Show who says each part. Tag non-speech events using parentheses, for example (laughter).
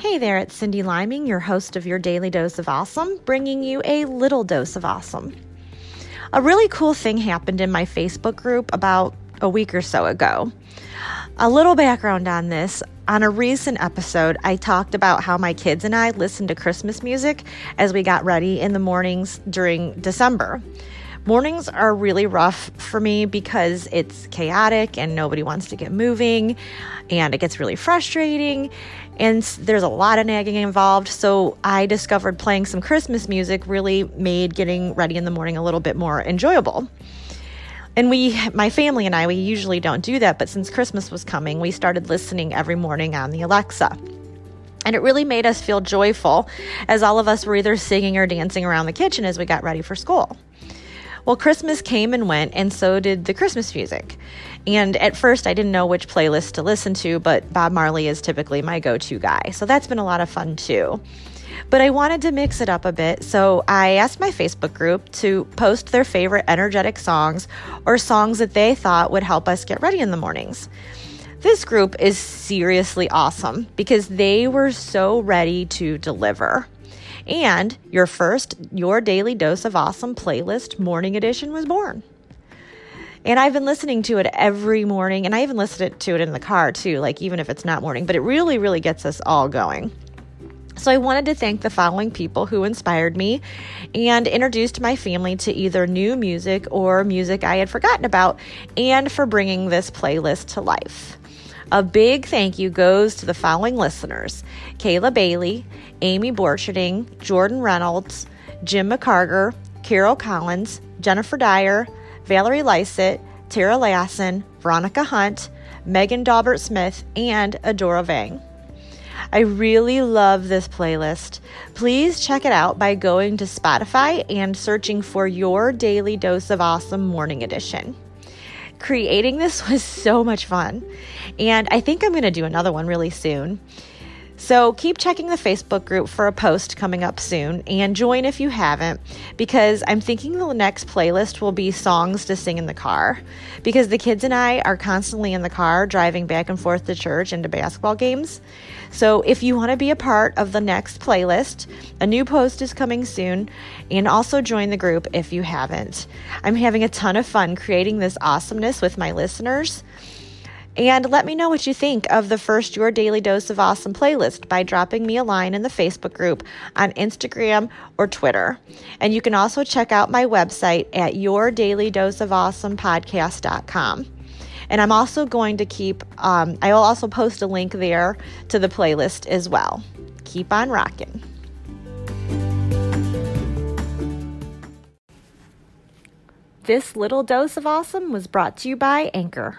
Speaker 1: Hey there, it's Cindy Liming, your host of your Daily Dose of Awesome, bringing you a little dose of awesome. A really cool thing happened in my Facebook group about a week or so ago. A little background on this on a recent episode, I talked about how my kids and I listened to Christmas music as we got ready in the mornings during December. Mornings are really rough for me because it's chaotic and nobody wants to get moving and it gets really frustrating and there's a lot of nagging involved. So I discovered playing some Christmas music really made getting ready in the morning a little bit more enjoyable. And we, my family and I, we usually don't do that, but since Christmas was coming, we started listening every morning on the Alexa. And it really made us feel joyful as all of us were either singing or dancing around the kitchen as we got ready for school. Well, Christmas came and went, and so did the Christmas music. And at first, I didn't know which playlist to listen to, but Bob Marley is typically my go to guy. So that's been a lot of fun too. But I wanted to mix it up a bit, so I asked my Facebook group to post their favorite energetic songs or songs that they thought would help us get ready in the mornings. This group is seriously awesome because they were so ready to deliver. And your first Your Daily Dose of Awesome playlist morning edition was born. And I've been listening to it every morning, and I even listen to it in the car too, like even if it's not morning, but it really, really gets us all going. So I wanted to thank the following people who inspired me and introduced my family to either new music or music I had forgotten about, and for bringing this playlist to life. A big thank you goes to the following listeners Kayla Bailey, Amy Borcherding, Jordan Reynolds, Jim McCarger, Carol Collins, Jennifer Dyer, Valerie Lysett, Tara Lassen, Veronica Hunt, Megan Daubert Smith, and Adora Vang. I really love this playlist. Please check it out by going to Spotify and searching for Your Daily Dose of Awesome Morning Edition. Creating this (laughs) was so much fun, and I think I'm going to do another one really soon. So keep checking the Facebook group for a post coming up soon and join if you haven't because I'm thinking the next playlist will be songs to sing in the car because the kids and I are constantly in the car driving back and forth to church and to basketball games. So if you want to be a part of the next playlist, a new post is coming soon and also join the group if you haven't. I'm having a ton of fun creating this awesomeness with my listeners. And let me know what you think of the first Your Daily Dose of Awesome playlist by dropping me a line in the Facebook group on Instagram or Twitter. And you can also check out my website at yourdailydoseofawesomepodcast.com. And I'm also going to keep, um, I will also post a link there to the playlist as well. Keep on rocking. This little dose of awesome was brought to you by Anchor.